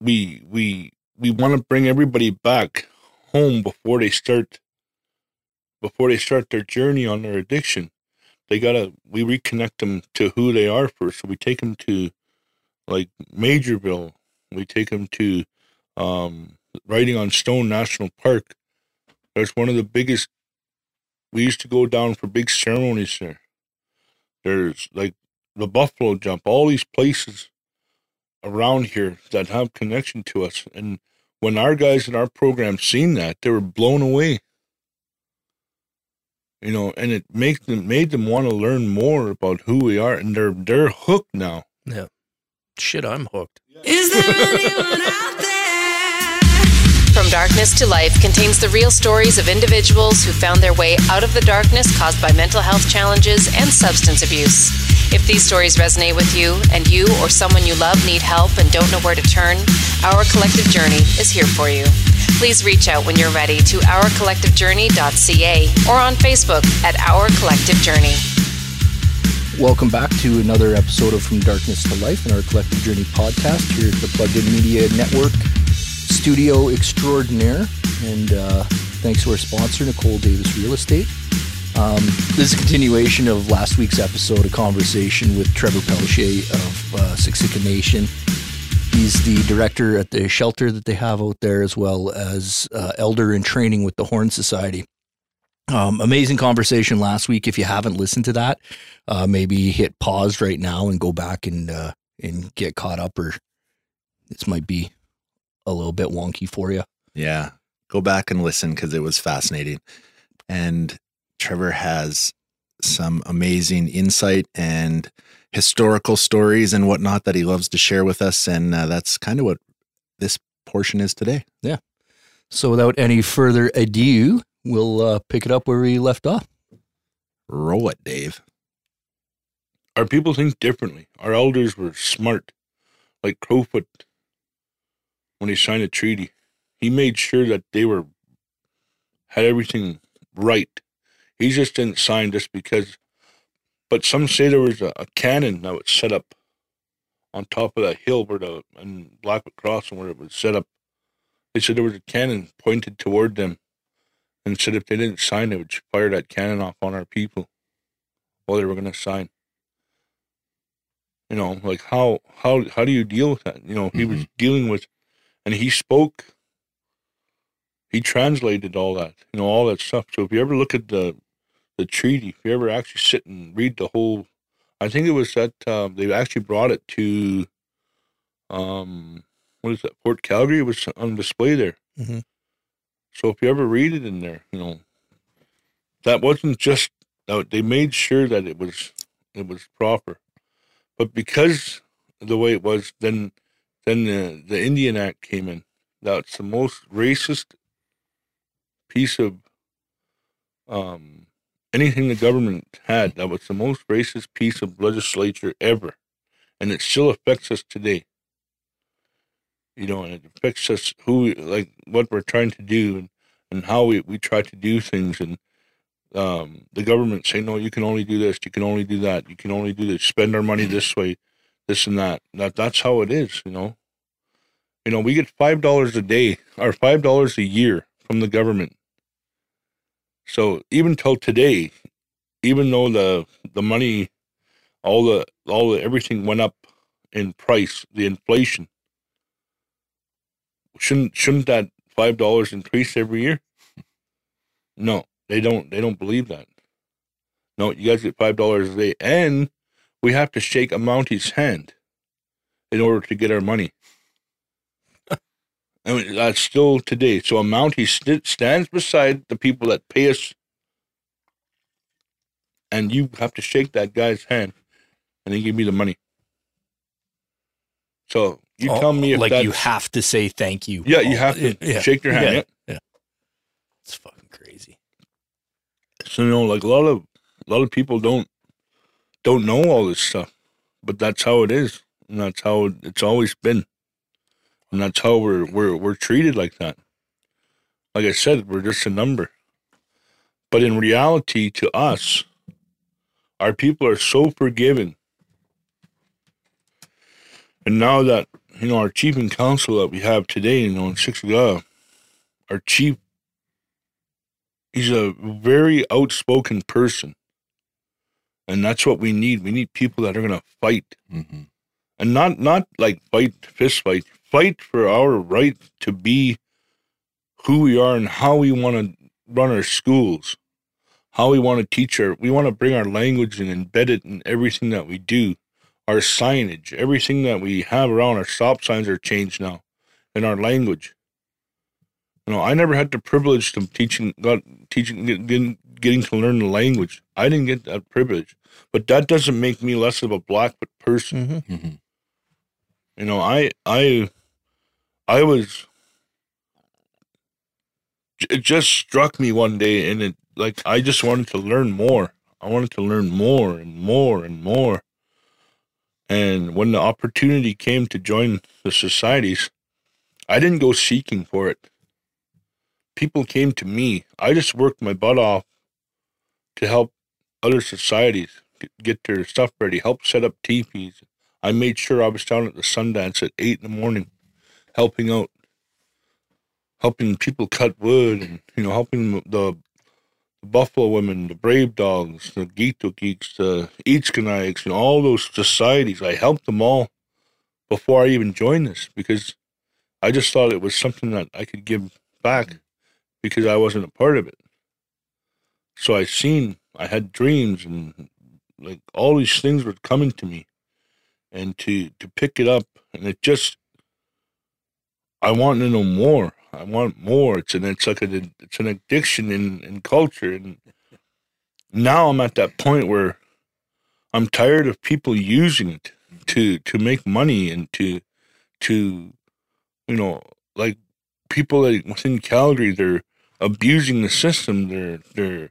we we we want to bring everybody back home before they start before they start their journey on their addiction. They gotta we reconnect them to who they are first. So we take them to like Majorville. We take them to um, Writing on Stone National Park. That's one of the biggest. We used to go down for big ceremonies there. There's like the Buffalo Jump, all these places around here that have connection to us. And when our guys in our program seen that, they were blown away. You know, and it makes them made them want to learn more about who we are, and they're they're hooked now. Yeah. Shit, I'm hooked. Is there anyone out there? From Darkness to Life contains the real stories of individuals who found their way out of the darkness caused by mental health challenges and substance abuse. If these stories resonate with you and you or someone you love need help and don't know where to turn, Our Collective Journey is here for you. Please reach out when you're ready to ourcollectivejourney.ca or on Facebook at Our Collective Journey. Welcome back to another episode of From Darkness to Life in our Collective Journey podcast here at the Plugged In Media Network studio extraordinaire. And uh, thanks to our sponsor, Nicole Davis Real Estate. Um, this is a continuation of last week's episode, a conversation with Trevor Pelche of uh, Siksika Nation. He's the director at the shelter that they have out there, as well as uh, elder in training with the Horn Society. Um, amazing conversation last week. If you haven't listened to that, uh, maybe hit pause right now and go back and uh, and get caught up, or this might be a little bit wonky for you. Yeah. Go back and listen because it was fascinating. And Trevor has some amazing insight and historical stories and whatnot that he loves to share with us. And uh, that's kind of what this portion is today. Yeah. So, without any further ado, we'll uh, pick it up where we left off. Roll it, Dave. Our people think differently. Our elders were smart, like Crowfoot when he signed a treaty. He made sure that they were had everything right. He just didn't sign just because. But some say there was a, a cannon that was set up on top of that hill where the and Blackfoot Crossing where it was set up. They said there was a cannon pointed toward them, and said if they didn't sign, they would fire that cannon off on our people while they were going to sign. You know, like how how how do you deal with that? You know, he was mm-hmm. dealing with, and he spoke. He translated all that, you know, all that stuff. So if you ever look at the the treaty, if you ever actually sit and read the whole, I think it was that uh, they actually brought it to, um, what is that, Fort Calgary? Was on display there. Mhm. So if you ever read it in there, you know, that wasn't just they made sure that it was it was proper, but because the way it was, then then the the Indian Act came in. That's the most racist piece of um anything the government had. That was the most racist piece of legislature ever, and it still affects us today. You know, and it affects us who like what we're trying to do and, and how we, we try to do things and um, the government say no you can only do this you can only do that you can only do this spend our money this way this and that that that's how it is you know? You know we get five dollars a day or five dollars a year from the government. So even till today even though the the money all the all the everything went up in price the inflation shouldn't shouldn't that five dollars increase every year? No they don't they don't believe that. No you guys get five dollars a day and we have to shake a mounties hand in order to get our money I mean, that's still today. So a Mountie st- stands beside the people that pay us, and you have to shake that guy's hand, and then give me the money. So you Oh, tell me if like you have to say thank you. yeah, you oh, have to Oh, yeah. shake your hand. Yeah. Yeah. It's fucking crazy. So you know, like a lot of a lot of people don't don't know all this stuff, but that's how it is, and that's how it's always been, and that's how we're we're we're treated like that. Like I said, we're just a number, but in reality, to us, our people are so forgiving, and now that you know, our chief and council that we have today, you know, in Siksika, our chief, he's a very outspoken person. And that's what we need. We need people that are going to fight Mm-hmm. and not not like fight fist fight fight for our right to be who we are and how we want to run our schools how we want to teach our we want to bring our language and embed it in everything that we do our signage everything that we have around our stop signs are changed now in our language you know i never had the privilege of teaching got teaching getting, getting to learn the language i didn't get that privilege but that doesn't make me less of a Blackfoot person Mm-hmm. Mm-hmm. you know, I I I was it just struck me one day and it like I just wanted to learn more. I wanted to learn more and more and more. And when the opportunity came to join the societies, I didn't go seeking for it. People came to me. I just worked my butt off to help other societies get- their stuff ready, help set up teepees, I made sure I was down at the Sundance at eight in the morning, helping out, helping people cut wood, and you know, helping the, the Buffalo women, the Brave Dogs, the Gito Geeks, the Eachkanaiks, and all those societies. I helped them all before I even joined this because I just thought it was something that I could give back because I wasn't a part of it. So I seen, I had dreams, and like all these things were coming to me. And to to pick it up and it just i want to know more. I want more. It's an it's like a, it's an addiction in in culture. And now i'm at that point where i'm tired of people using it to to make money and to to you know like people like within calgary they're abusing the system. They're they're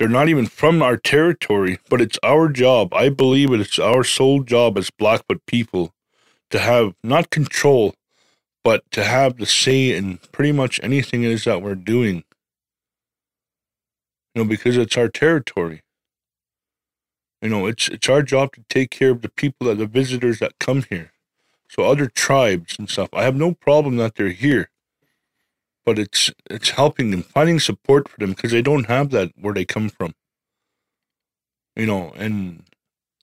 they're not even from our territory, but it's our job. I believe it's our sole job as Blackfoot people to have not control, but to have the say in pretty much anything it is that we're doing. You know, because it's our territory. You know, it's it's our job to take care of the people that the visitors that come here. So other tribes and stuff. I have no problem that they're here but it's it's helping them finding support for them because they don't have that where they come from. You know and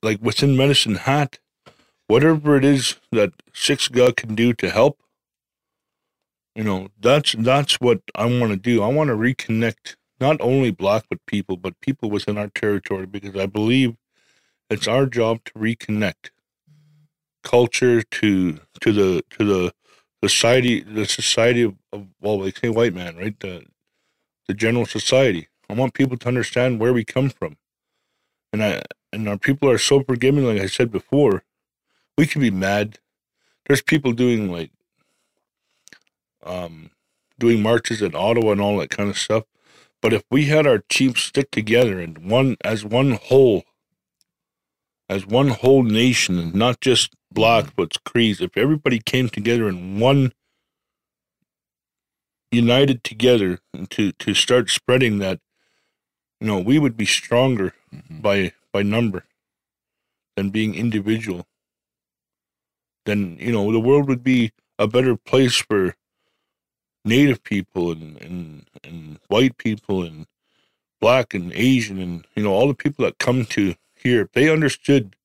like within medicine hat whatever it is that Siksika can do to help you know that's that's what i want to do. I want to reconnect not only blackfoot people but people within our territory because i believe it's our job to reconnect culture to to the to the society the society of, of well they say white man right? The the general society. I want people to understand where we come from. And i and our people are so forgiving like i said before. We can be mad. There's people doing like um doing marches in ottawa and all that kind of stuff. But if we had our chiefs stick together and one as one whole as one whole nation and not just Blackfoot's Crees, if everybody came together in one united together to, to start spreading that, you know, we would be stronger Mm-hmm. by by number than being individual. Then, you know, the world would be a better place for native people and, and, and white people and black and Asian and, you know, all the people that come to here, if they understood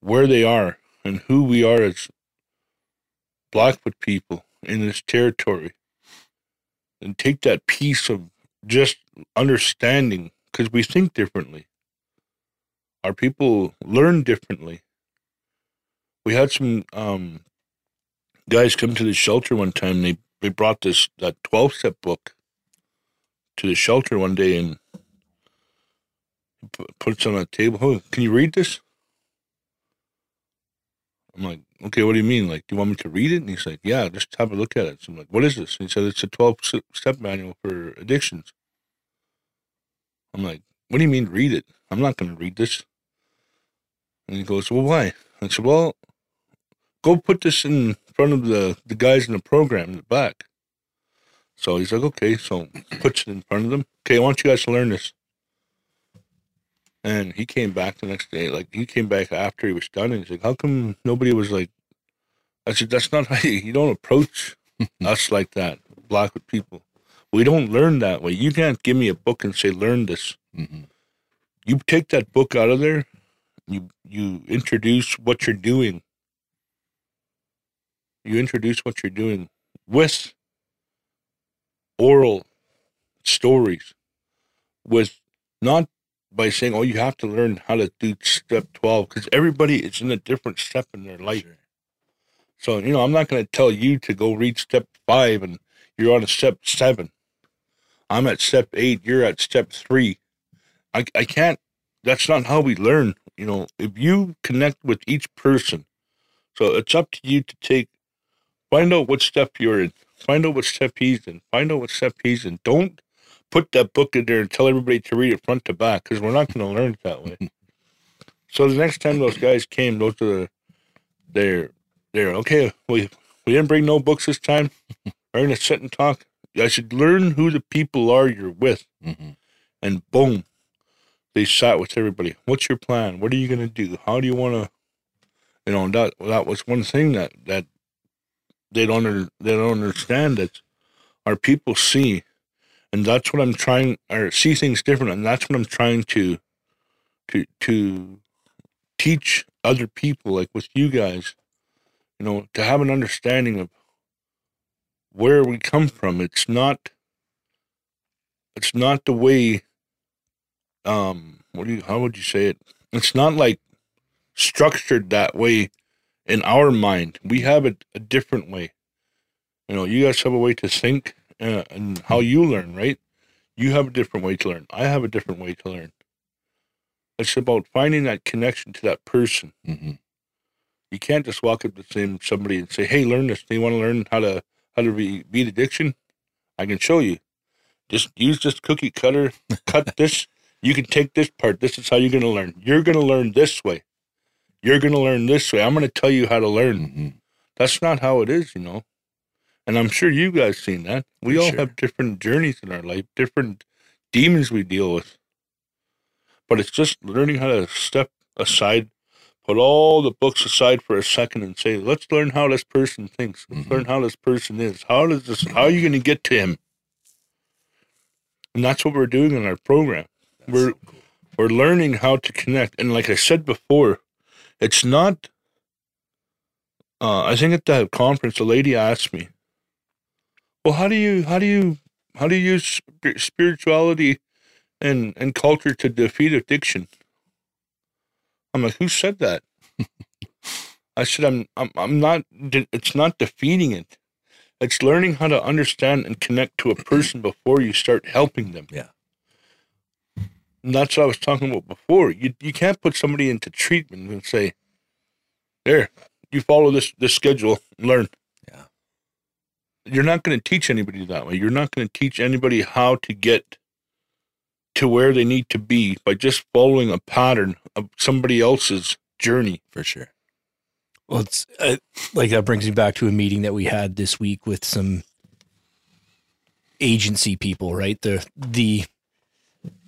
where they are and who we are as Blackfoot people in this territory, and take that piece of just understanding because we think differently. Our people learn differently. We had some um, guys come to the shelter one time. They they brought this that twelve step book to the shelter one day and put, put it on a table. Oh, can you read this? I'm like, okay, what do you mean? Like, do you want me to read it? And he's like, yeah, just have a look at it. So I'm like, what is this? And he said, it's a 12 step manual for addictions. I'm like, what do you mean read it? I'm not going to read this. And he goes, well, why? I said, well, go put this in front of the, the guys in the program in the back. So he's like, okay. So puts it in front of them. Okay, I want you guys to learn this. And he came back the next day. Like he came back after he was done, and he's like, "How come nobody was like I said, that's not how you, you don't approach us like that, Blackfoot people. We don't learn that way. You can't give me a book and say, learn this. Mm-hmm. You take that book out of there, you you introduce what you're doing. You introduce what you're doing with oral stories, with not by saying, "Oh, you have to learn how to do step 12 because everybody is in a different step in their life. So, you know, I'm not going to tell you to go read step five and you're on a step seven. I'm at step eight, you're at step three. I, I can't, that's not how we learn. You know, if you connect with each person, so it's up to you to take, find out what step you're in, find out what step he's in, find out what step he's in. Don't put that book in there and tell everybody to read it front to back because we're not going to learn it that way. so the next time those guys came, those are the, they're, they're okay. We we didn't bring no books this time. We're gonna sit and talk. I should learn who the people are you're with, Mm-hmm. and boom, they sat with everybody. What's your plan? What are you gonna do? How do you want to? You know that that was one thing that that they don't they don't understand that our people see, and that's what I'm trying or see things different, and that's what I'm trying to to to teach other people like with you guys you know, to have an understanding of where we come from. It's not it's not the way um what do you how would you say it? It's not like structured that way in our mind. We have it a different way. You know, you guys have a way to think uh, and how you learn, right? You have a different way to learn. I have a different way to learn. It's about finding that connection to that person Mm-hmm. you can't just walk up to same somebody and say, "Hey, learn this. Do you want to learn how to how to be, beat addiction? I can show you. Just use this cookie cutter. Cut this. You can take this part. This is how you're going to learn. You're going to learn this way. You're going to learn this way. I'm going to tell you how to learn. Mm-hmm. That's not how it is, you know. And I'm sure you guys seen that. We For all sure. have different journeys in our life, different demons we deal with. But it's just learning how to step aside, put all the books aside for a second and say, let's learn how this person thinks. Let's Mhm. learn how this person is. How does this how are you going to get to him? And that's what we're doing in our program. we're we're learning how to connect. And like I said before, it's not uh, I think at that conference, a lady asked me, "Well, how do you how do you how do you use spirituality and and culture to defeat addiction?" I'm like, "Who said that?" I said, "I'm I'm I'm not. It's not defeating it. It's learning how to understand and connect to a person before you start helping them." Yeah. And that's what I was talking about before. You you can't put somebody into treatment and say, "There, you follow this this schedule and learn." You're not going to teach anybody that way. You're not going to teach anybody how to get to where they need to be by just following a pattern of somebody else's journey. For sure. Well, it's uh, like that brings me back to a meeting that we had this week with some agency people, right? The the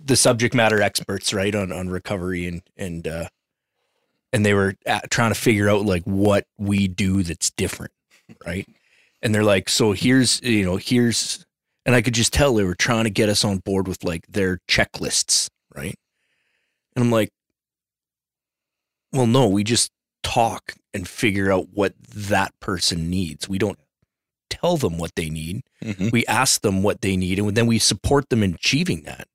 the subject matter experts, right, on on recovery and and uh and they were at, trying to figure out like what we do that's different, right? And they're like, so here's you know here's, and I could just tell they were trying to get us on board with like their checklists, right? And I'm like, well, no, we just talk and figure out what that person needs. We don't tell them what they need. Mm-hmm. We ask them what they need, and then we support them in achieving that.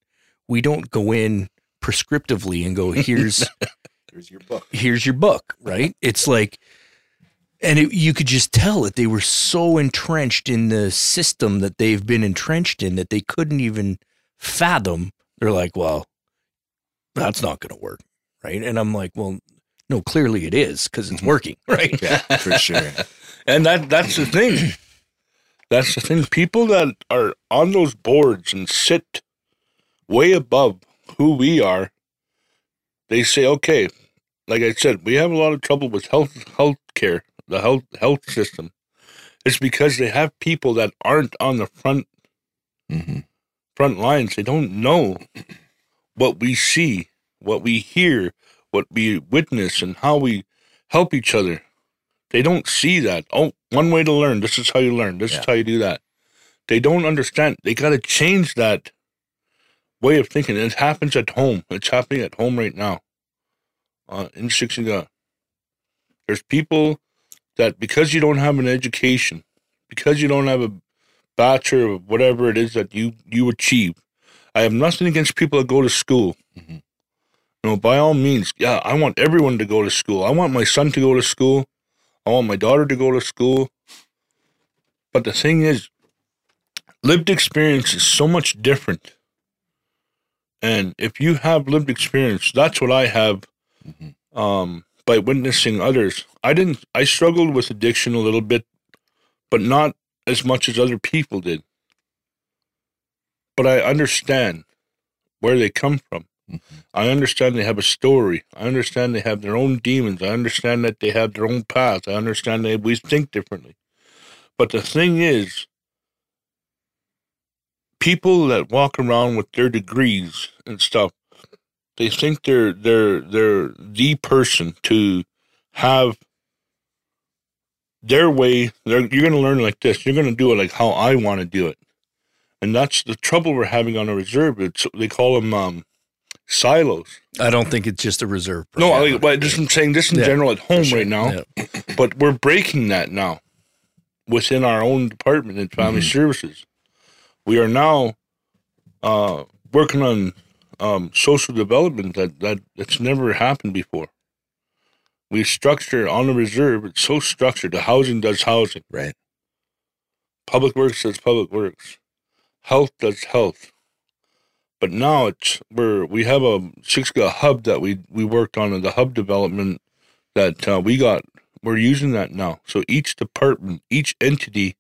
We don't go in prescriptively and go, "Here's Here's your book. here's your book," right? It's like, and it, you could just tell that they were so entrenched in the system that they've been entrenched in that they couldn't even fathom. They're like, "Well, that's not going to work," right? And I'm like, "Well." No, clearly it is because it's mm-hmm. working, right? Yeah, for sure. And that that's the thing. That's the thing. People that are on those boards and sit way above who we are, they say, okay, like I said, we have a lot of trouble with health health care, the health health system. It's because they have people that aren't on the front Mm-hmm. front lines. They don't know what we see, what we hear, what we witness, and how we help each other. They don't see that. Oh, one way to learn. This is how you learn. This Yeah. is how you do that. They don't understand. They got to change that way of thinking. It happens at home. It's happening at home right now. Uh, in Siksika, there's people that because you don't have an education, because you don't have a bachelor or whatever it is that you you achieve. I have nothing against people that go to school. Mhm. You know, by all means, yeah, I want everyone to go to school. I want my son to go to school. I want my daughter to go to school. But the thing is, lived experience is so much different. And if you have lived experience, that's what I have Mhm. um, by witnessing others. I didn't, I struggled with addiction a little bit, but not as much as other people did. But I understand where they come from. Mhm. I understand they have a story. I understand they have their own demons. I understand that they have their own path. I understand that we think differently. But the thing is, people that walk around with their degrees and stuff, they think they're they're they're the person to have their way. They're, you're going to learn like this. You're going to do it like how I want to do it, and that's the trouble we're having on a reserve. It's they call them um, silos. I don't think it's just a reserve. No. I, but just I'm saying this in Yeah, general at home sure. right now. Yeah. But we're breaking that now within our own department in family services. We are now uh, working on um, social development that, that that's never happened before. We structure on the reserve. It's so structured. The housing does housing. Right. Public works does public works. Health does health. But now it's we're we have a Siksika hub that we we worked on in the hub development that uh, we got. We're using that now. So each department, each entity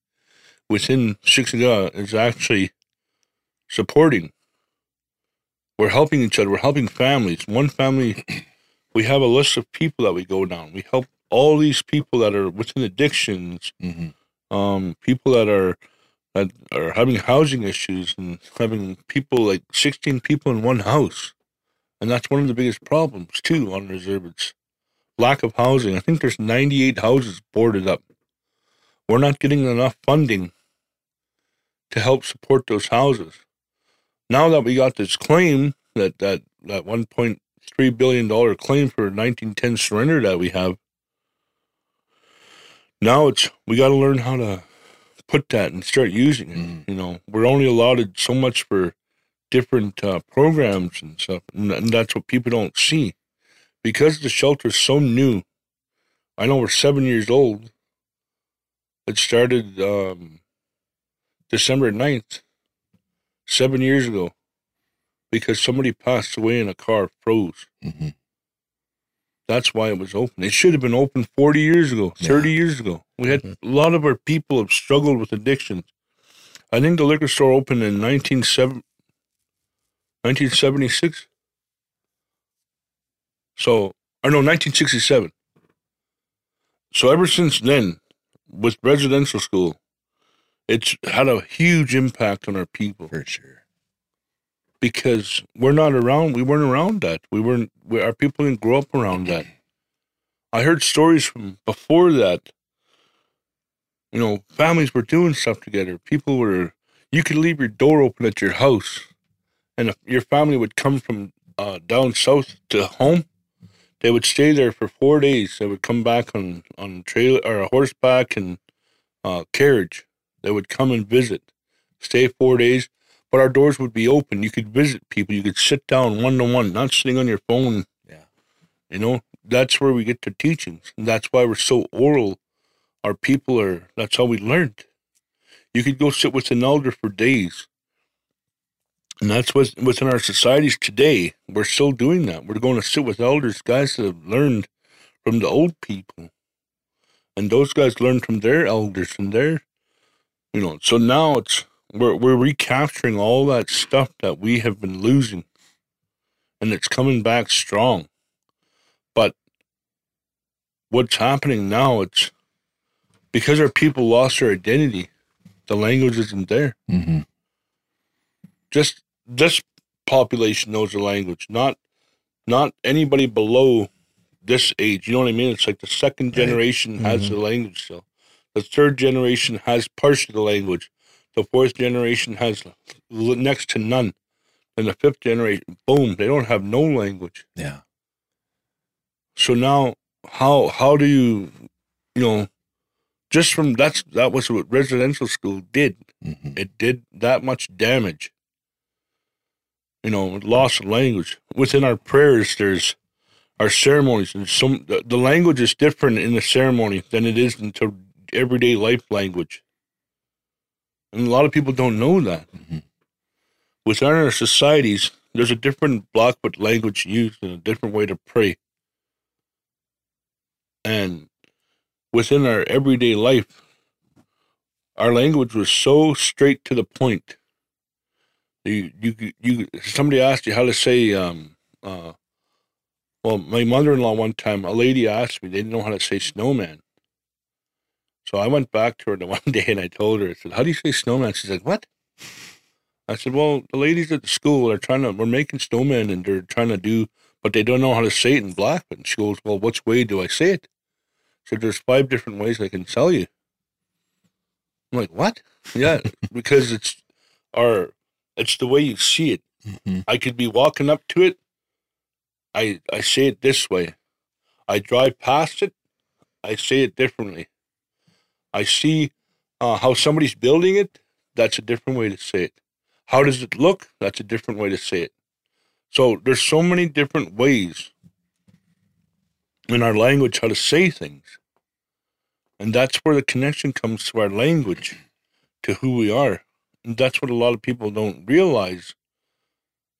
within Siksika is actually supporting. We're helping each other. We're helping families. One family, we have a list of people that we go down. We help all these people that are within addictions, Mhm. um, people that are that are having housing issues and having people like 16 people in one house. And that's one of the biggest problems too on reserve. It's lack of housing. I think there's 98 houses boarded up. We're not getting enough funding to help support those houses. Now that we got this claim that that that 1.3 billion dollar claim for 1910 surrender that we have, now it's we got to learn how to put that and start using it. Mhm. You know, we're only allotted so much for different uh, programs and stuff, and, and that's what people don't see because the shelter is so new. I know we're seven years old. It started um, December 9th, seven years ago, because somebody passed away in a car, froze. Mhm. That's why it was open. It should have been open 40 years ago, 30 years ago. We had Mhm. a lot of our people have struggled with addictions. I think the liquor store opened in 1970 1976. So, or no, 1967. So ever since then, with residential school, it's had a huge impact on our people For sure. because we're not around. We weren't around that. We weren't. We, our people didn't grow up around that. I heard stories from before that. You know, families were doing stuff together. People were. You could leave your door open at your house, and if your family would come from uh, down south to home. They would stay there for four days. They would come back on on trailer or a horseback and uh, carriage. They would come and visit, stay four days, but our doors would be open. You could visit people. You could sit down one to one, not sitting on your phone. Yeah. You know, that's where we get the teachings. And that's why we're so oral. Our people are, that's how we learned. You could go sit with an elder for days. And that's what's within our societies today. We're still doing that. We're going to sit with elders, guys that have learned from the old people. And those guys learned from their elders and their, you know, so now it's, we're, we're recapturing all that stuff that we have been losing. And it's coming back strong. But what's happening now, it's because our people lost their identity, the language isn't there. Mhm. Just this population knows the language, not not anybody below this age. You know what I mean? It's like the second generation has the language still. The third generation has parts of the language. The fourth generation has next to none. And the fifth generation, boom, they don't have no language. Yeah. So now, how how do you, you know, just from that's that was what residential school did. Mhm. It did that much damage. You know, loss of language within our prayers. There's our ceremonies, and some the, the language is different in the ceremony than it is into everyday life language. And a lot of people don't know that. Mhm. Within our societies, there's a different Blackfoot language used and a different way to pray. And within our everyday life, our language was so straight to the point. You, you, you. Somebody asked you how to say, um, uh, well, my mother-in-law one time, a lady asked me, they didn't know how to say snowman. So I went back to her the one day and I told her, I said, "How do you say snowman?" She's like, "What?" I said, "Well, the ladies at the school are trying to, we're making snowmen and they're trying to do, but they don't know how to say it in black. And she goes, "Well, which way do I say it?" So there's five different ways I can tell you. I'm like, what? Yeah, because it's our, it's the way you see it. Mhm. I could be walking up to it. I I say it this way. I drive past it. I say it differently. I see uh, how somebody's building it. That's a different way to say it. How does it look? That's a different way to say it. So there's so many different ways in our language how to say things. And that's where the connection comes to our language, to who we are. And that's what a lot of people don't realize.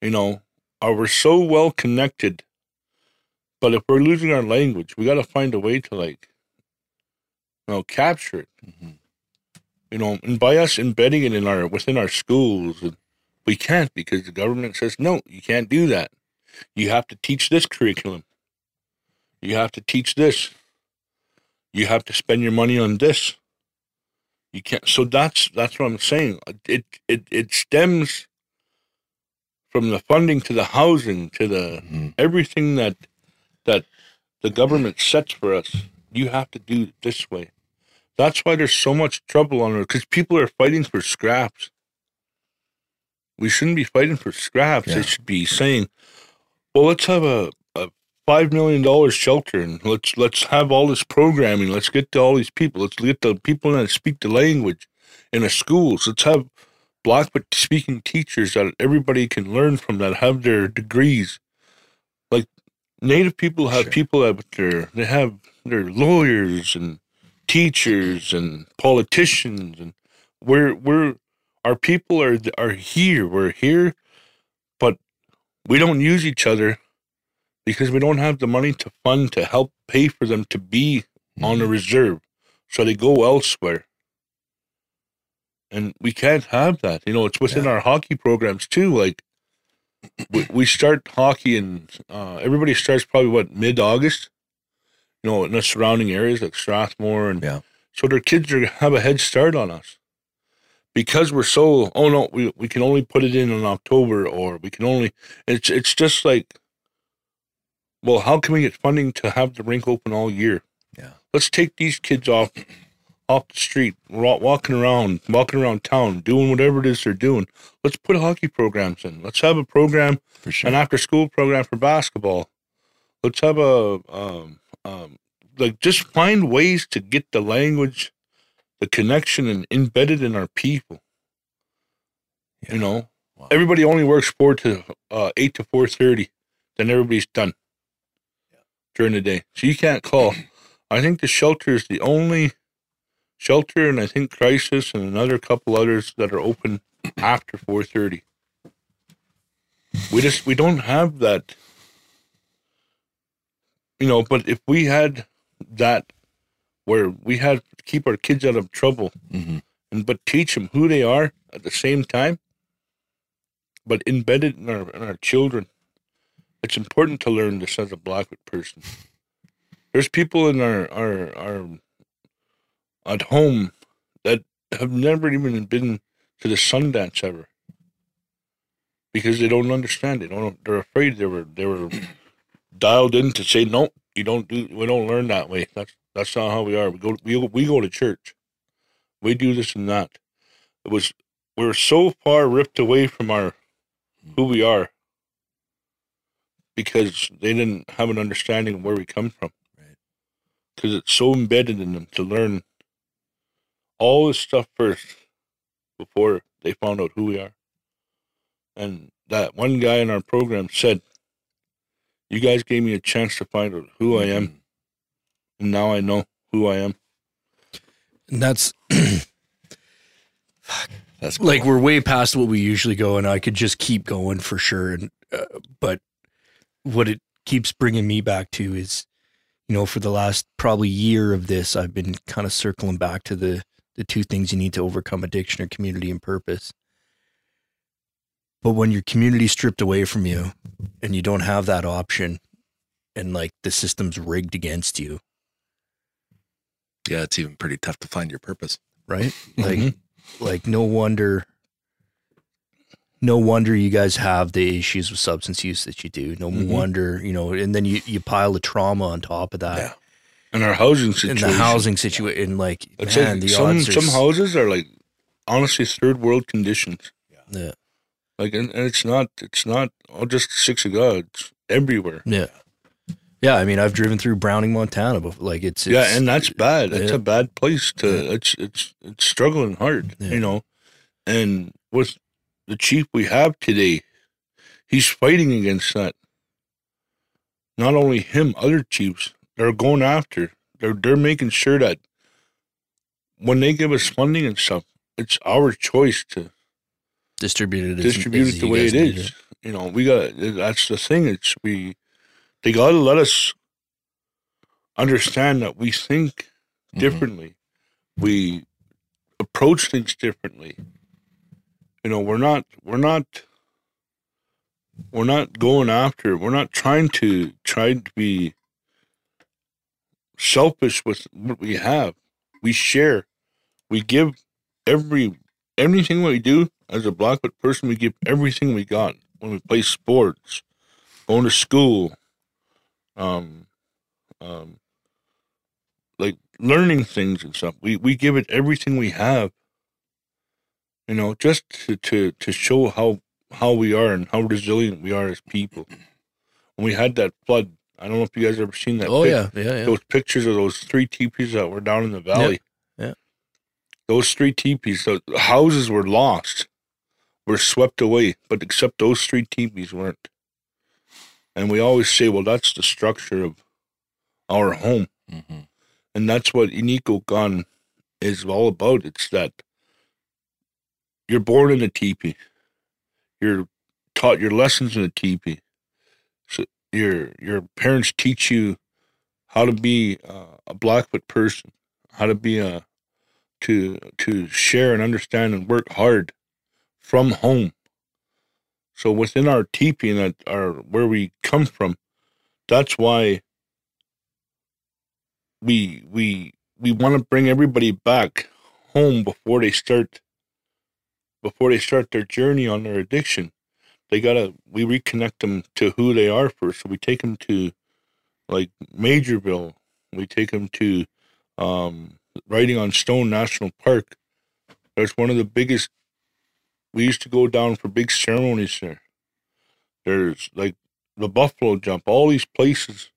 You know, are we're so well connected, but if we're losing our language, we got to find a way to like, know, capture it. Mhm. You know, and by us embedding it in our within our schools, we can't because the government says no, you can't do that. You have to teach this curriculum. You have to teach this. You have to spend your money on this. You can't. So that's that's what I'm saying. It it it stems from the funding to the housing to the Mhm. everything that that the government sets for us. You have to do it this way. That's why there's so much trouble on earth because people are fighting for scraps. We shouldn't be fighting for scraps. Yeah. They should be saying, "Well, let's have a, a five million dollars shelter and let's let's have all this programming. Let's get to all these people. Let's get the people that speak the language in the schools. Let's have Blackfoot speaking teachers that everybody can learn from that have their degrees. Like Native people have Sure. people that their they have their lawyers and teachers and politicians and we're we're our people are are here. We're here, but we don't use each other because we don't have the money to fund to help pay for them to be on the reserve. So they go elsewhere. And we can't have that. You know, it's within our hockey programs too. Like we, we start hockey and uh, everybody starts probably what mid August. You know, in the surrounding areas like Strathmore and Yeah. so their kids are have a head start on us. Because we're so oh no, we we can only put it in in October or we can only it's it's just like well, how can we get funding to have the rink open all year? Yeah. Let's take these kids off off the street, walking around, walking around town, doing whatever it is they're doing. Let's put hockey programs in. Let's have a program, For sure. an after school program for basketball. Let's have a um, um, like just find ways to get the language, the connection, and embedded in our people. You know, Wow. everybody only works four to uh, eight to four thirty. Then everybody's done during the day, so you can't call. I think the shelter is the only shelter, and I think crisis and another couple others that are open after four thirty. We just we don't have that, you know. But if we had that, where we had to keep our kids out of trouble, Mhm. and but teach them who they are at the same time, but embedded in our in our children. It's important to learn this as a Blackfoot person. There's people in our our our at home that have never even been to the Sundance ever because they don't understand. They don't. They're afraid. They were they were dialed in to say no. You don't do. We don't learn that way. That's that's not how we are. We go. We go- we go to church. We do this and that. It was. We're so far ripped away from our who we are because they didn't have an understanding of where we come from. Right. Because it's so embedded in them to learn all this stuff first before they found out who we are. And that one guy in our program said, You guys gave me a chance to find out who I am, and now I know who I am. And that's That's like we're way past what we usually go, and I could just keep going for sure. And uh, but what it keeps bringing me back to is, you know, for the last probably year of this, I've been kind of circling back to the the two things you need to overcome addiction or community and purpose. But when your community stripped away from you, and you don't have that option, and like the system's rigged against you, yeah, it's even pretty tough to find your purpose. right? Like, Mhm. like no wonder, no wonder you guys have the issues with substance use that you do. No Mhm. wonder, you know, and then you you pile the trauma on top of that, Yeah. And our housing and situation. the housing situation. Like, man, like the some odds some houses are like honestly third world conditions. Yeah, Like and, and it's not it's not all just Siksika. It's everywhere. yeah, yeah. I mean, I've driven through Browning, Montana, but like it's, it's yeah, and that's bad. It's yeah. a bad place to. It's it's it's struggling hard, Yeah. you know. And with the chief we have today, he's fighting against that. Not only him, other chiefs they're going after. They're they're making sure that when they give us funding and stuff, it's our choice to distributed, as- distribute as it the way it is. it. You know, we got that's the thing. It's we they got to let us understand that we think Mhm. differently. We approach things differently. You know, we're not we're not we're not going after. We're not trying to try to be selfish with what we have. We share. We give every everything we do as a Blackfoot person. We give everything we got when we play sports, going to school, um, um, like learning things and stuff. We we give it everything we have. You know, just to to to show how how we are and how resilient we are as people. When we had that flood, I don't know if you guys ever seen that. Oh pic- yeah, yeah, yeah. those pictures of those three teepees that were down in the valley. yeah. Those three teepees, the houses were lost, were swept away, but except those three teepees weren't. And we always say, well, that's the structure of our home. Mhm. And that's what Iniko Gun is all about. It's that you're born in a teepee. You're taught your lessons in a teepee. So your your parents teach you how to be uh, a Blackfoot person, how to be a to to share and understand and work hard from home. So within our teepee and our where we come from, that's why we we we want to bring everybody back home before they start before they start their journey on their addiction. They gotta we reconnect them to who they are first. So we take them to like majorville. We take them to um Writing on Stone national park. That's one of the biggest we used to go down for big ceremonies there there's like the buffalo jump all these places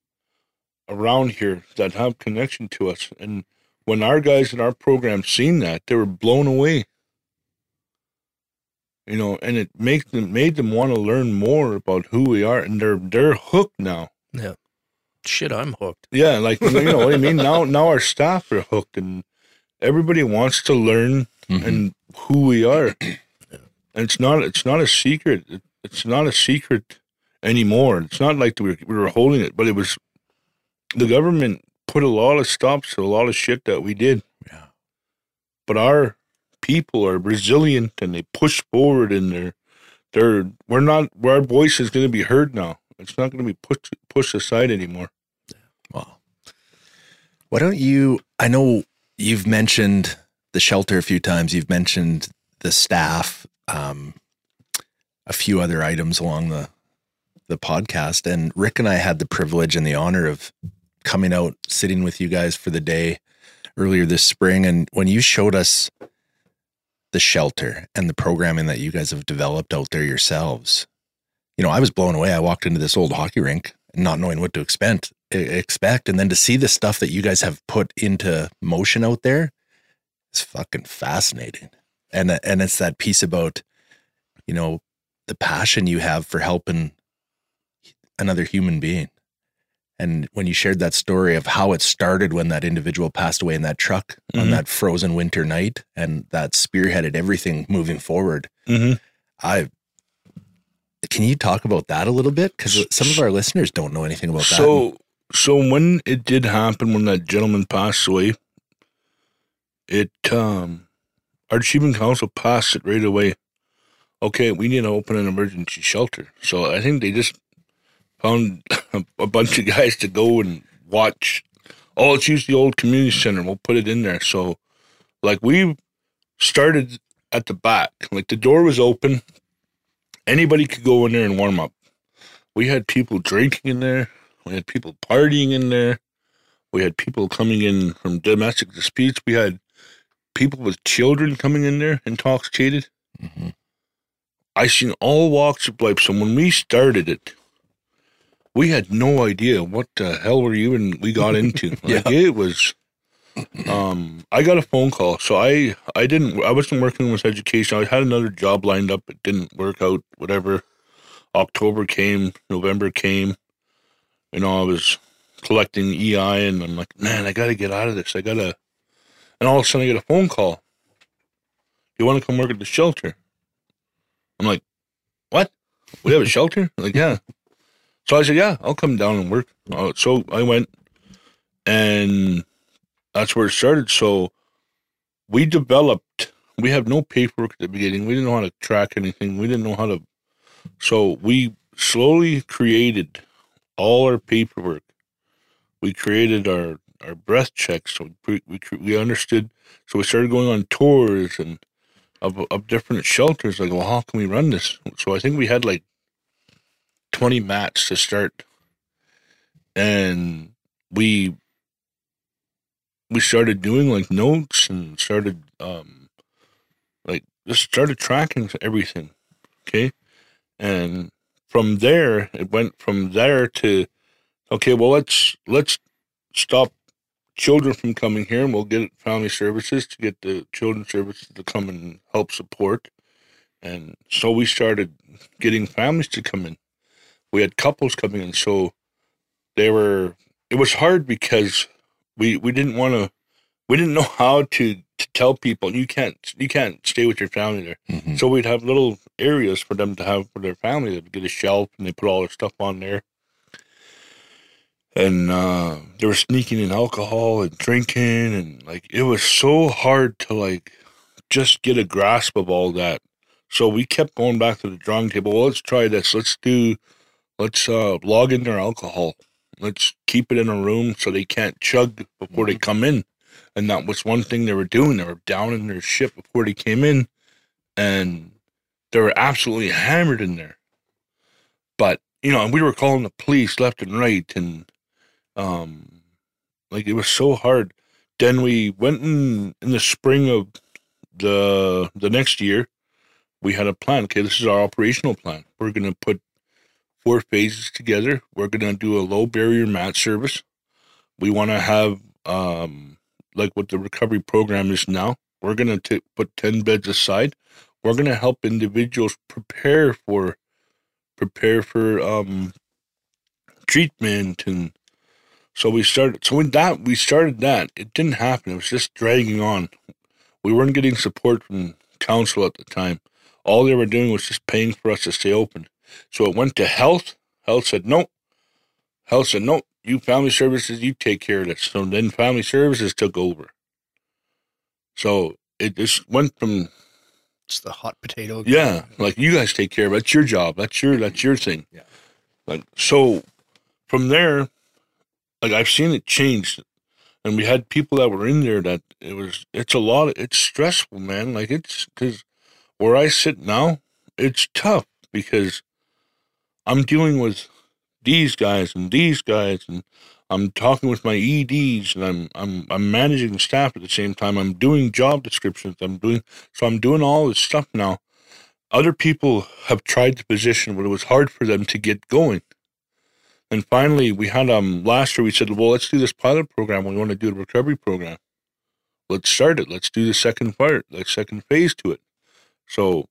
around here that have connection to us. And when our guys in our program seen that, they were blown away. You know, and it makes them made them want to learn more about who we are, and they're they're hooked now. Yeah, shit, I'm hooked. Yeah, like you know what I mean. Now now our staff are hooked, and everybody wants to learn Mhm. and who we are. And it's not it's not a secret. It, it's not a secret anymore. It's not like we were, we were holding it, but it was the government put a lot of stops to a lot of shit that we did. Yeah. But our people are resilient and they push forward and they're they're we're not our voice is going to be heard now. It's not going to be pushed pushed aside anymore. Wow. Why don't you? I know you've mentioned the shelter a few times. You've mentioned the staff, um, a few other items along the the podcast. And Rick and I had the privilege and the honor of coming out, sitting with you guys for the day earlier this spring. And when you showed us the shelter and the programming that you guys have developed out there yourselves, you know, I was blown away. I walked into this old hockey rink not knowing what to expect, expect. And then to see the stuff that you guys have put into motion out there is fucking fascinating. And, and it's that piece about, you know, the passion you have for helping another human being. And when you shared that story of how it started when that individual passed away in that truck on Mhm. that frozen winter night and that spearheaded everything moving forward, Mm-hmm. I can you talk about that a little bit? Because some of our listeners don't know anything about that. So, so when it did happen, when that gentleman passed away, it um, our council passed it right away. Okay, we need to open an emergency shelter. So I think they just found a bunch of guys to go and watch. Oh, let's use the old community center. We'll put it in there. So, like we started at the back, like the door was open. Anybody could go in there and warm up. We had people drinking in there. We had people partying in there. We had people coming in from domestic disputes. We had people with children coming in there intoxicated. Mhm. I seen all walks of life. So when we started it, we had no idea what the hell were you and we got into. Like it was um I got a phone call. So I I didn't I wasn't working with education. I had another job lined up. It didn't work out, whatever. October came, November came. You know, I was collecting EI and I'm like, man, I gotta get out of this. I gotta and all of a sudden I get a phone call. You wanna come work at the shelter? I'm like, What? We have a shelter? Like, yeah. So I said, Yeah, I'll come down and work. Uh, so I went and that's where it started. So we developed we have no paperwork at the beginning. We didn't know how to track anything. We didn't know how to so we slowly created all our paperwork. We created our our breath checks. So we we, we understood. So we started going on tours and of of different shelters. Like, well, how can we run this? So I think we had like twenty mats to start, and we we started doing like notes and started um like just started tracking everything. Okay, and from there it went from there to okay well let's let's stop children from coming here and we'll get family services to get the children's services to come and help support and so we started getting families to come in we had couples coming in so they were it was hard because we we didn't want to we didn't know how to to tell people you can't you can't stay with your family there Mhm. so we'd have little areas for them to have for their family. They'd get a shelf and they put all their stuff on there. And uh, they were sneaking in alcohol and drinking, and like it was so hard to like just get a grasp of all that. So we kept going back to the drawing table. Well, let's try this. Let's do. Let's uh, log in their alcohol. Let's keep it in a room so they can't chug before they come in. And that was one thing they were doing. They were down in their ship before they came in and they were absolutely hammered in there. But you know, and we were calling the police left and right, and um, like it was so hard. Then we went in in the spring of the the next year. We had a plan. Okay, this is our operational plan. We're gonna put four phases together. We're gonna do a low barrier mat service. We want to have um like what the recovery program is now. We're gonna t- put ten beds aside we're to help individuals prepare for prepare for um treatment and so we started so when that we started that it didn't happen it was just dragging on we weren't getting support from council at the time all they were doing was just paying for us to stay open so it went to health health said no health said no you family services you take care of this so then family services took over so it just went from It's the hot potato. yeah, like you guys take care of it. That's your job. That's your that's your thing. Yeah. Like so, from there, like I've seen it change, and we had people that were in there that it was it's a lot. Of, it's stressful, man. Like it's because where I sit now, it's tough because I'm dealing with these guys and these guys, and I'm talking with my EDs and I'm I'm I'm managing staff at the same time. I'm doing job descriptions. I'm doing so I'm doing all this stuff now. Other people have tried the position, but it was hard for them to get going. And finally, we had um last year we said, well, let's do this pilot program. We want to do a recovery program. Let's start it. Let's do the second part, the second phase to it. So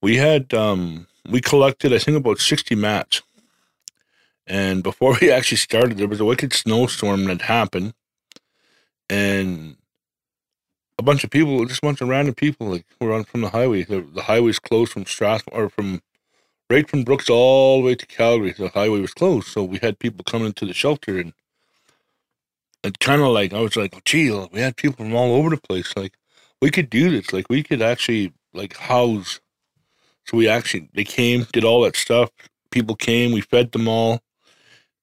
we had um we collected I think about sixty mats. And before we actually started, there was a wicked snowstorm that happened, and a bunch of people, just a bunch of random people, like were on from the highway. The, the highway's closed from Strathmore, or from right from Brooks all the way to Calgary. The highway was closed, so we had people coming into the shelter, and it kind of like I was like, oh, gee, we had people from all over the place. Like we could do this. Like we could actually like house. So we actually they came, did all that stuff. People came, we fed them all,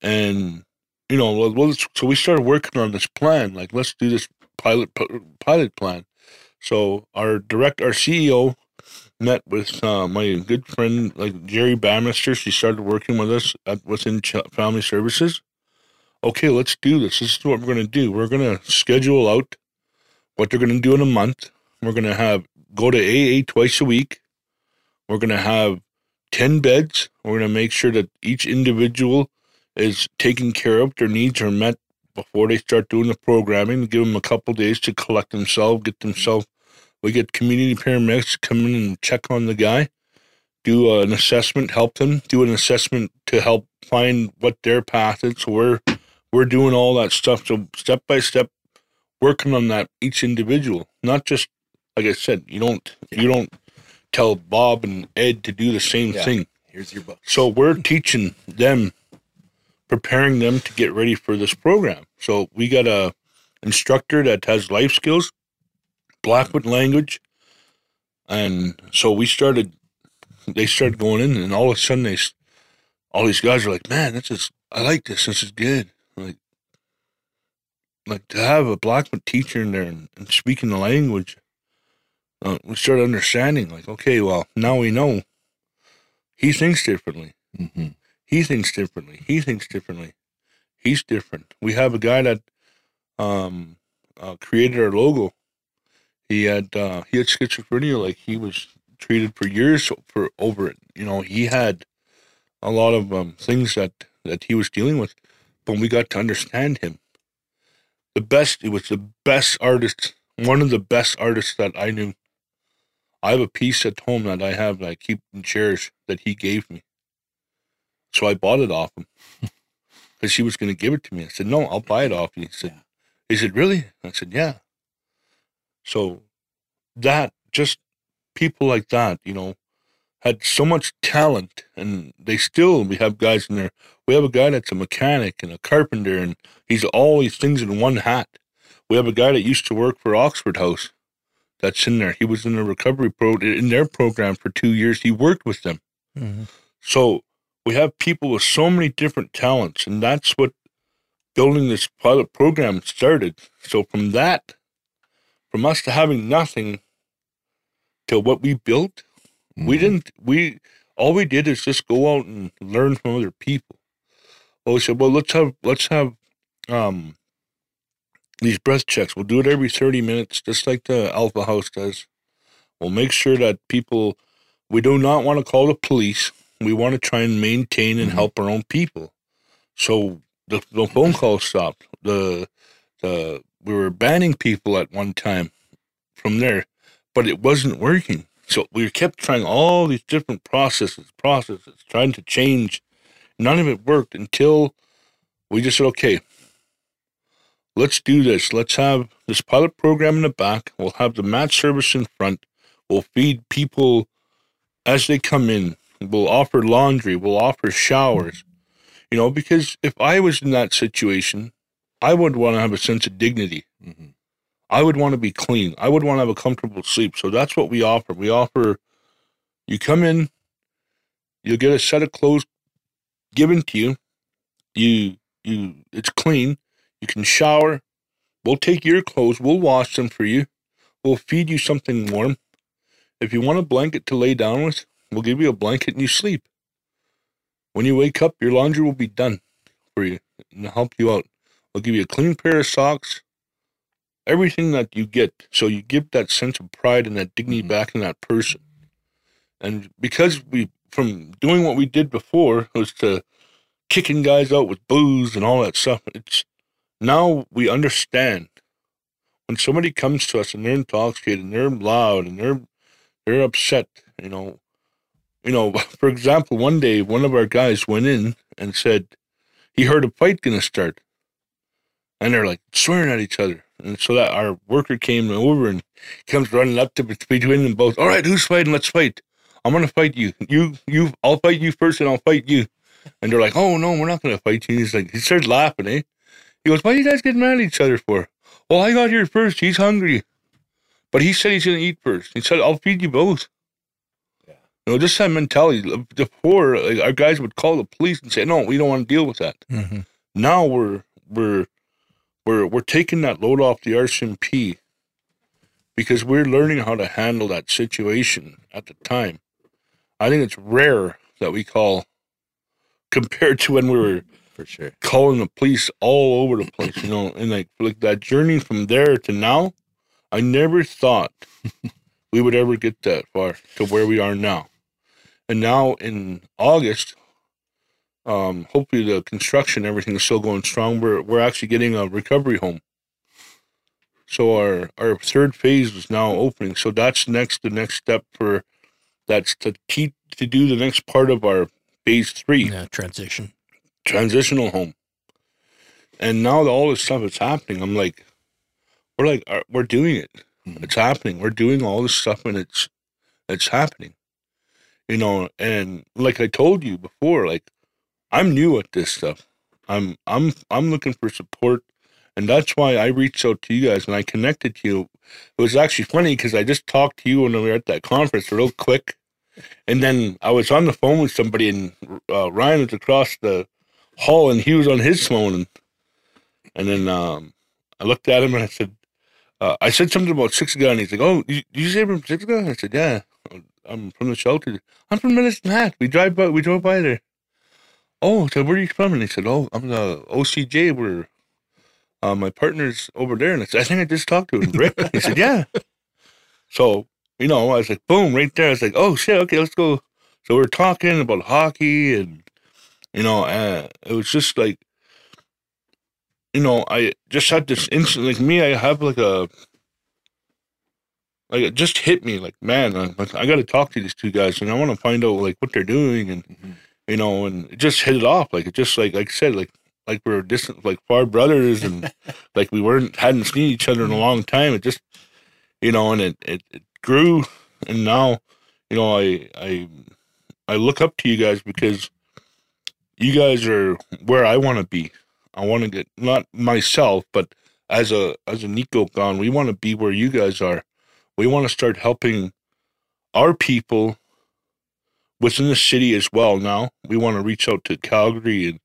and you know, well, so we started working on this plan. Like let's do this pilot pilot plan. So our direct our CEO met with uh, my good friend like Jerry Bamister. She started working with us at, within Ch- Family Services. Okay, let's do this. This is what we're going to do. We're going to schedule out what they're going to do in a month. We're going to have go to AA twice a week. We're going to have 10 beds. We're going to make sure that each individual is taken care of. Their needs are met before they start doing the programming. Give them a couple days to collect themselves, get themselves. We get community paramedics to come in and check on the guy, do uh, an assessment, help them do an assessment to help find what their path is. So we're we're doing all that stuff. So step by step, working on that each individual, not just like I said. You don't you don't tell Bob and Ed to do the same Yeah. thing. Here's your book. So we're teaching them, preparing them to get ready for this program. So we got a instructor that has life skills, Blackfoot language, and so we started. They started going in, and all of a sudden, they, all these guys are like, "Man, this is I like this. This is good." Like, like to have a Blackfoot teacher in there and, and speaking the language. Uh, we started understanding, like, okay, well, now we know he thinks differently. Mm-hmm. He thinks differently. He thinks differently. He's different. We have a guy that um, uh, created our logo. He had uh, he had schizophrenia. Like he was treated for years for over it. You know, he had a lot of um, things that that he was dealing with. But we got to understand him. The best. He was the best artist. One of the best artists that I knew. I have a piece at home that I have that I keep and cherish that he gave me. So I bought it off him because he was going to give it to me. I said, "No, I'll buy it off you." He said, "He said, really?" I said, "Yeah." So that just people like that, you know, had so much talent, and they still we have guys in there. We have a guy that's a mechanic and a carpenter, and he's all these things in one hat. We have a guy that used to work for Oxford House. That's in there. He was in the recovery pro in their program for two years. He worked with them. Mm-hmm. So we have people with so many different talents, and that's what building this pilot program started. So from that, from us to having nothing to what we built, we didn't we all we did is just go out and learn from other people. Well, we said, well, let's have let's have um these breath checks. We'll do it every thirty minutes, just like the Alpha House does. We'll make sure that people we do not want to call the police. We want to try and maintain and help our own people. So the, the phone call stopped. The the we were banning people at one time from there, but it wasn't working. So we kept trying all these different processes, processes, trying to change. None of it worked until we just said, okay, let's do this. Let's have this pilot program in the back. We'll have the mat service in front. We'll feed people as they come in. We'll offer laundry. We'll offer showers. You know, because if I was in that situation, I would want to have a sense of dignity. Mhm. I would want to be clean. I would want to have a comfortable sleep. So that's what we offer. We offer you come in, you'll get a set of clothes given to you. You you it's clean. You can shower. We'll take your clothes, we'll wash them for you. We'll feed you something warm. If you want a blanket to lay down with, we'll give you a blanket and you sleep. When you wake up, your laundry will be done for you and help you out. I'll give you a clean pair of socks, everything that you get. So you give that sense of pride and that dignity mm-hmm. back in that person. And because we, from doing what we did before, was to kicking guys out with booze and all that stuff, it's now we understand when somebody comes to us and they're intoxicated and they're loud and they're they're upset, you know, you know, for example, one day one of our guys went in and said he heard a fight gonna start. And they're like swearing at each other. And so that our worker came over and comes running up to between them both. All right, who's fighting? Let's fight. I'm gonna fight you. You you I'll fight you first and I'll fight you. And they're like, Oh no, we're not gonna fight you. He's like he starts laughing, eh? He goes, Why you guys getting mad at each other for? Well, I got here first. He's hungry. But he said he's gonna eat first. He said, I'll feed you both. You know, just that mentality. Before, like, our guys would call the police and say, "No, we don't want to deal with that." Mhm. Now we're we're we're we're taking that load off the RCMP because we're learning how to handle that situation at the time. I think it's rare that we call compared to when we were for sure. calling the police all over the place, you know, and like like that journey from there to now, I never thought we would ever get that far to where we are now. And now in August, um, hopefully the construction everything is still going strong. We're we're actually getting a recovery home. So our our third phase is now opening. So that's next the next step for that's to keep to do the next part of our phase three Yeah, transition. transitional home. And now that all this stuff is happening, I'm like, we're like, uh, we're doing it. It's happening. We're doing all this stuff, and it's it's happening. You know, and like I told you before, like I'm new at this stuff. I'm I'm I'm looking for support, and that's why I reached out to you guys and I connected to you. It was actually funny because I just talked to you when we were at that conference real quick, and then I was on the phone with somebody, and uh, Ryan was across the hall, and he was on his phone, and, and then um, I looked at him and I said, uh, I said something about Siksika. He's like, "Oh, you, you say from Siksika?" I said, "Yeah, I'm from the shelter. I'm from Medicine Hat. We drive by. We drove by there." Oh, said, "Where are you from?" And he said, "Oh, I'm the OCJ. Where uh, my partner's over there." And I said, "I think I just talked to him, Rick." he said, "Yeah." So you know, I was like, "Boom!" Right there. I was like, "Oh shit! Okay, let's go." So we're talking about hockey, and you know, uh, it was just like you know, I just had this instant, like me, I have like a, like it just hit me, like man, I, I got to talk to these two guys, and I want to find out like what they're doing, and you know, and it just hit it off, like it just like like I said, like like we are distant, like far brothers, and like we weren't hadn't seen each other in a mm-hmm. long time. It just, you know, and it it, it grew, and now, you know, I I I look up to you guys because you guys are where I want to be. I want to get not myself, but as a as a Nico gone, we want to be where you guys are. We want to start helping our people within the city as well. Now we want to reach out to Calgary and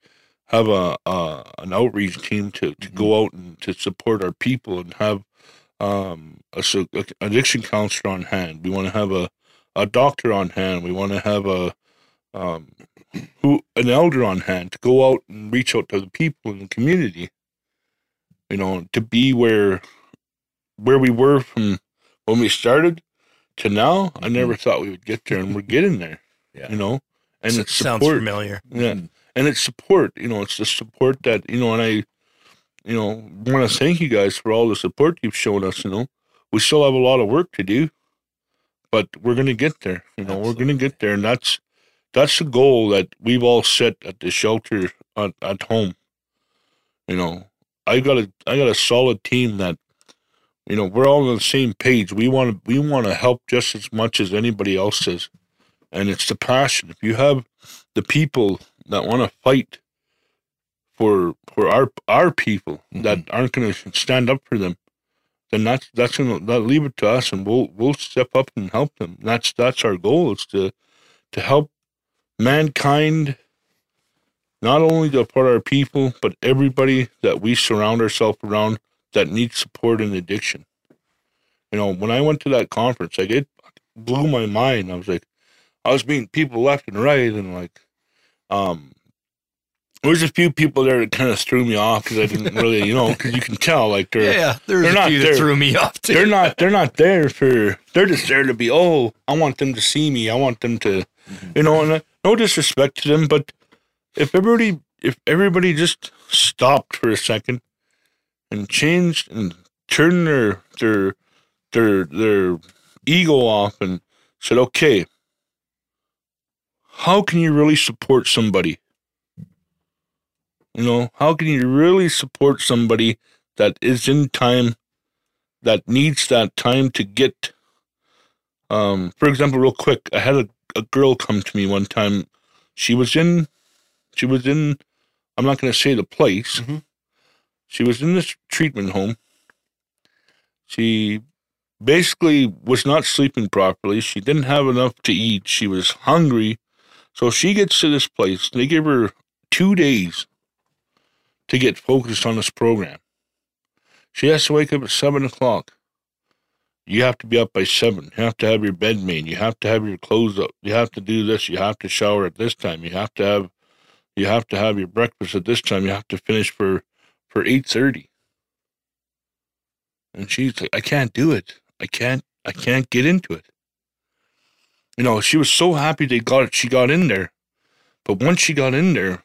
have a, a an outreach team to, to go out and to support our people and have um, a, a addiction counselor on hand. We want to have a, a doctor on hand. We want to have a um, who an elder on hand to go out and reach out to the people in the community. You know, to be where where we were from when we started to now. I never thought we would get there, and we're getting there. Yeah. You know, and it's sounds familiar. Yeah, mm-hmm. and it's support. You know, it's the support that you know, and I, you know, want to thank you guys for all the support you've shown us. You know, we still have a lot of work to do, but we're gonna get there. You know, we're gonna get there, and that's that's the goal that we've all set at the shelter at, at home. You know, I got a I got a solid team that, you know, we're all on the same page. We want to we want to help just as much as anybody else does, and it's the passion. If you have the people that want to fight for for our our people that mm-hmm. aren't going to stand up for them, then that's that's gonna that leave it to us, and we'll we'll step up and help them. That's that's our goal is to to help mankind, not only to support our people, but everybody that we surround ourselves around that needs support in addiction. You know, when I went to that conference, like it blew my mind. I was like, I was meeting people left and right, and like, um, there was a few people there that kind of threw me off because I didn't really, you know, because you can tell like they're Yeah, there's They're a not few that there. threw me off too. they're not they're not there for they're just there to be oh I want them to see me I want them to you know and uh, no disrespect to them but if everybody if everybody just stopped for a second and changed and turned their their their their ego off and said okay how can you really support somebody? You know how can you really support somebody that is in time that needs that time to get um for example real quick i had a, a girl come to me one time. She was in she was in i'm not going to say the place. Mhm. she was in this treatment home. She basically was not sleeping properly. She didn't have enough to eat. She was hungry so she gets to this place they give her two days to get focused on this program she has to wake up at seven o'clock. You have to be up by seven. You have to have your bed made. You have to have your clothes up. You have to do this. You have to shower at this time. You have to have you have to have your breakfast at this time. You have to finish for for eight thirty. And she's like, I can't do it. I can't I can't get into it. You know, she was so happy they got it she got in there. But once she got in there,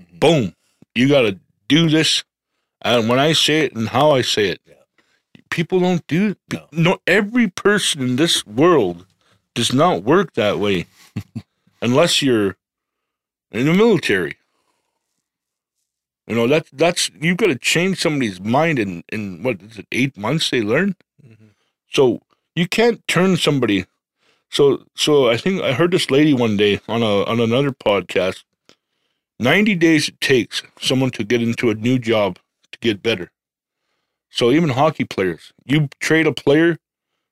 mm-hmm. boom, you gotta do this and when I say it and how I say it, people don't do No. no. Every person in this world does not work that way, unless you're in the military. You know that that's you've got to change somebody's mind in in what is it eight months they learn. Mm-hmm. So you can't turn somebody. So so I think I heard this lady one day on a on another podcast. Ninety days it takes someone to get into a new job to get better. So even hockey players, you trade a player,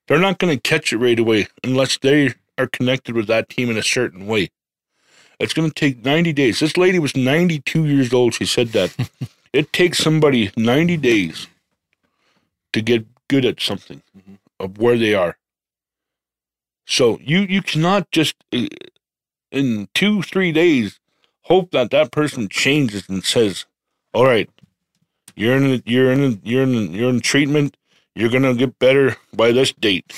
they're not going to catch it right away unless they are connected with that team in a certain way. It's going to take 90 days. This lady was 92 years old. She said that. it takes somebody 90 days to get good at something mm-hmm. of where they are. So you you cannot just uh, in 2 3 days hope that that person changes and says, "All right, you're in you're in you're in you're in treatment. You're gonna get better by this date.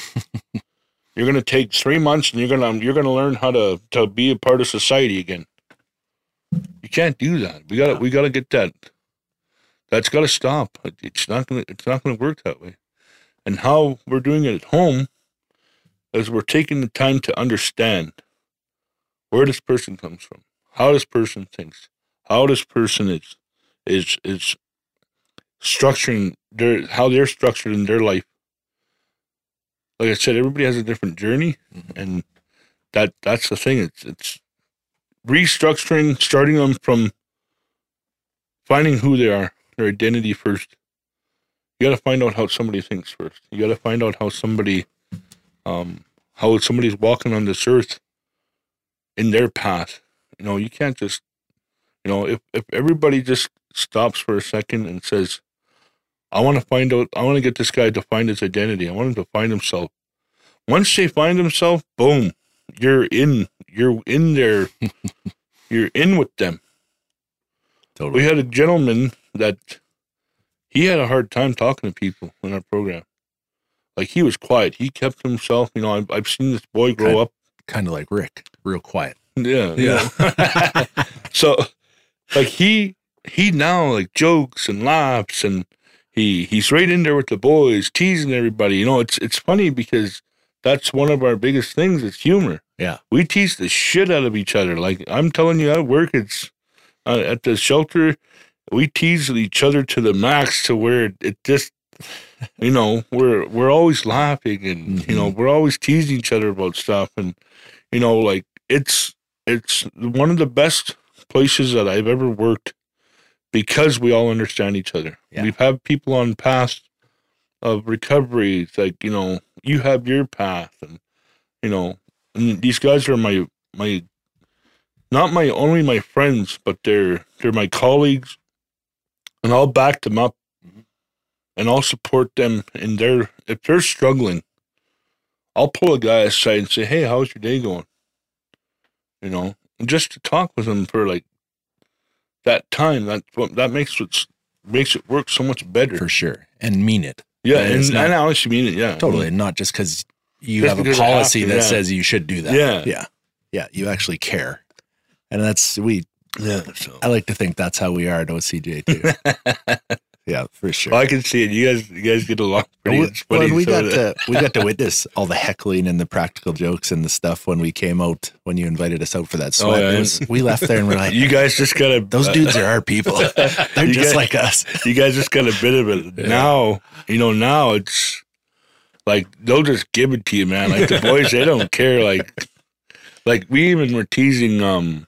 you're gonna take three months, and you're gonna you're gonna learn how to to be a part of society again. You can't do that. We got to we got to get that. That's got to stop. It's not gonna it's not gonna work that way. And how we're doing it at home is we're taking the time to understand where this person comes from, how this person thinks, how this person is is is structuring their how they're structured in their life. Like I said, everybody has a different journey, mm-hmm. and that that's the thing. It's it's restructuring, starting them from finding who they are, their identity first. You got to find out how somebody thinks first. You got to find out how somebody, um, how somebody's walking on this earth in their path. You know, you can't just, you know, if if everybody just stops for a second and says, I want to find out. I want to get this guy to find his identity. I want him to find himself. Once they find himself, boom, you're in. You're in there. you're in with them. Totally. We had a gentleman that he had a hard time talking to people in our program. Like he was quiet. He kept himself. You know, I've, I've seen this boy grow Okay. up. Kind of like Rick, real quiet. Yeah, Yeah. so, like he he now like jokes and laughs and he he's right in there with the boys, teasing everybody. You know, it's it's funny because that's one of our biggest things. Is humor. Yeah. we tease the shit out of each other. Like I'm telling you, at work, it's uh, at the shelter, we tease each other to the max to where it just. You know, we're we're always laughing and you mm-hmm. know, we're always teasing each other about stuff and you know, like it's it's one of the best places that I've ever worked because we all understand each other. Yeah. We've had people on paths of recovery. Like, you know, you have your path and you know, and these guys are my my not my only my friends, but they're they're my colleagues and I'll back them up and I'll support them in their if they're struggling, I'll pull a guy aside and say, Hey, how's your day going? You know, and just to talk with them for like that time. That that makes it makes it work so much better. for sure, and mean it. yeah, and and, not- and I honestly mean it. Yeah, Totally, not just because you Just have a because I have policy to, that yeah. says you should do that. Yeah. yeah, yeah. You actually care, and that's we. Yeah. So I like to think that's how we are at OCJ too. yeah, for sure. well, I can see it. You guys, you guys get along pretty. Well, funny, we so got that- to we got to witness all the heckling and the practical jokes and the stuff when we came out when you invited us out for that sweat. Oh, yeah. Was- we left there and we're like, you guys just got to those dudes are our people. They're just guys- like us. you guys just got a bit of it. Now, you know, now it's like they'll just give it to you, man. Like the boys, they don't care. Like, like we even were teasing um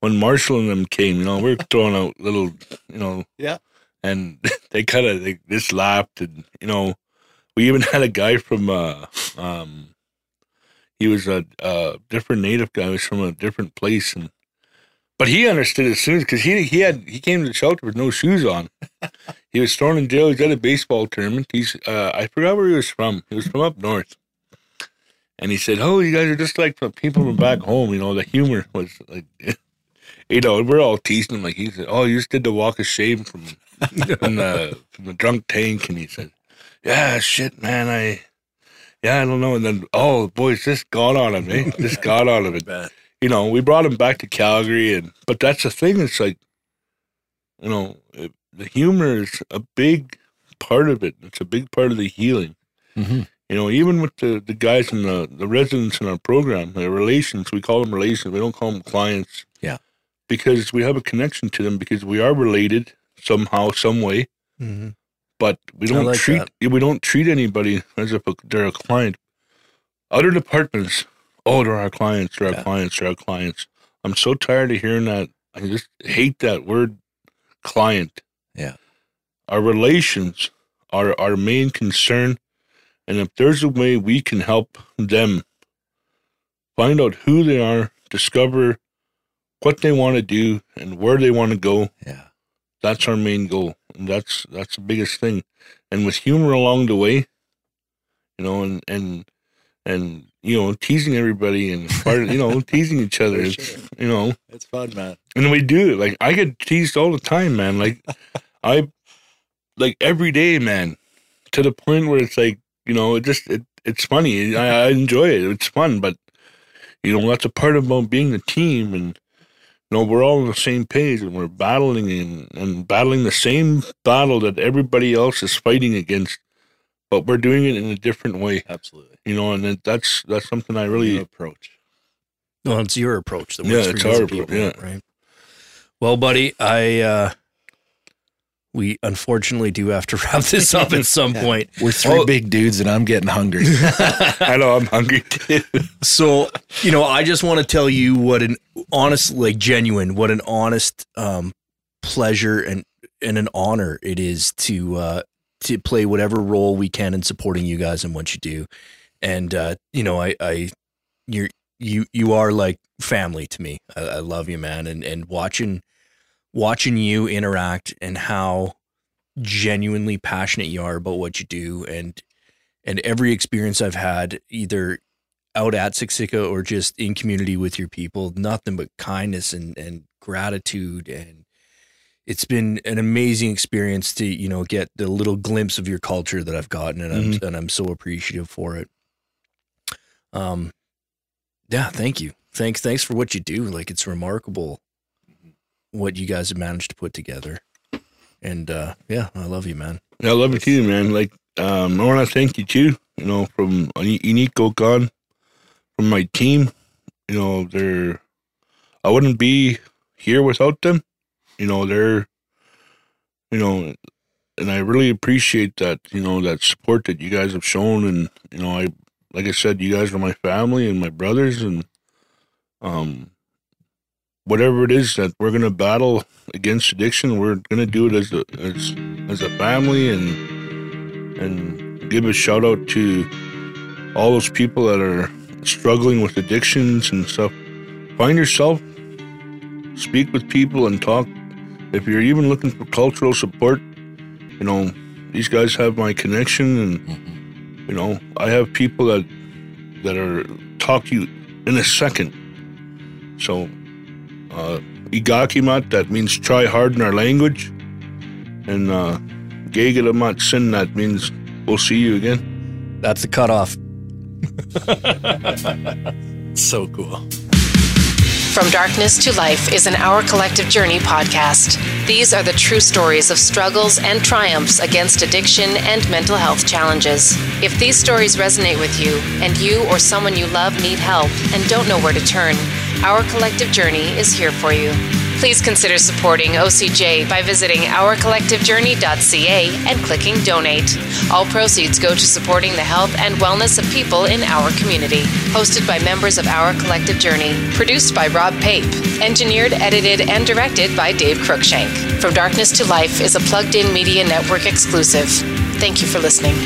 when Marshall and them came. You know, we are throwing out little, you know, Yeah. And they kind of they just laughed, and you know, we even had a guy from uh um he was a, a different native guy. He was from a different place, and but he understood as soon as because he he had he came to the shelter with no shoes on. he was thrown in jail. He's at a baseball tournament. He's uh, I forgot where he was from. He was from up north, and he said, "Oh, you guys are just like the people from back home." You know, the humor was like, you know, we're all teasing him. Like he said, "Oh, you just did the walk of shame from from the from the drunk tank," and he said, "Yeah, shit, man, I." Yeah, I don't know. And then, oh, boys, this got on him, eh? This got on him. You know, we brought him back to Calgary, and but that's the thing. It's like, you know, it, the humor is a big part of it. It's a big part of the healing. Mhm. You know, even with the, the guys in the, the residents in our program, the relations, we call them relations. We don't call them clients. Yeah. Because we have a connection to them because we are related somehow, some way Mhm. but we don't like treat we don't treat anybody as if they're a client. Other departments, oh, they're our clients, they're our clients, they're our clients. I'm so tired of hearing that. I just hate that word, client. Yeah. Our relations are our main concern, and if there's a way we can help them find out who they are, discover what they want to do, and where they want to go, Yeah. that's our main goal. And that's that's the biggest thing. And with humor along the way you know and and and you know teasing everybody and part you know teasing each other it's, you know. It's fun, man. and we do it. Like i get teased all the time man. Like i like every day man. To the point where it's like you know it just it, it's funny. I, I enjoy it. It's fun but you know that's a part about being the team and you know we're all on the same page and we're battling and, and battling the same battle that everybody else is fighting against but we're doing it in a different way Absolutely. you know and it, that's that's something i really New approach. Well, it's your approach that Yeah, works it's for you our people, approach, yeah. right? Well, buddy, I uh we unfortunately do have to wrap this up at some point. We're three Oh. big dudes, and I'm getting hungry. i know i'm hungry too So, you know, I just want to tell you what an honest, like genuine, what an honest um, pleasure and and an honor it is to uh, to play whatever role we can in supporting you guys and what you do. And uh, you know, I, I you're you you are like family to me. I, I love you, man. And and watching watching you interact and how genuinely passionate you are about what you do and and every experience I've had either out at Siksika or just in community with your people, nothing but kindness and, and gratitude. And it's been an amazing experience to, you know, get the little glimpse of your culture that I've gotten. And I'm, and I'm so appreciative for it. Um, yeah, thank you. Thanks. Thanks for what you do. Like it's remarkable what you guys have managed to put together. And, uh, yeah, I love you, man. Yeah, I love you too, man. Like, um, I want to thank you too. You know, from Unique Gone, from my team. You know, they're. I wouldn't be here without them. You know, they're. You know, and I really appreciate that. You know, that support that you guys have shown, and you know, I like I said, you guys are my family and my brothers, and um, whatever it is that we're gonna battle against addiction, we're gonna do it as a as as a family, and and give a shout out to all those people that are struggling with addictions and stuff. Find yourself, speak with people, and talk. If you're even looking for cultural support, you know these guys have my connection, and you know I have people that that are talk to you in a second. So uh, Igakimat, that means try hard in our language. And uh, Gegalamat Sin, that means we'll see you again. That's the cutoff. So cool. From Darkness to Life is an Our Collective Journey podcast. These are the true stories of struggles and triumphs against addiction and mental health challenges. If these stories resonate with you, and you or someone you love need help and don't know where to turn, Our Collective Journey is here for you. Please consider supporting OCJ by visiting ourcollectivejourney.ca and clicking donate. All proceeds go to supporting the health and wellness of people in our community. Hosted by members of Our Collective Journey. Produced by Rob Pape. Engineered, edited, and directed by Dave Cruikshank. From Darkness to Life is a plugged in media network exclusive. Thank you for listening.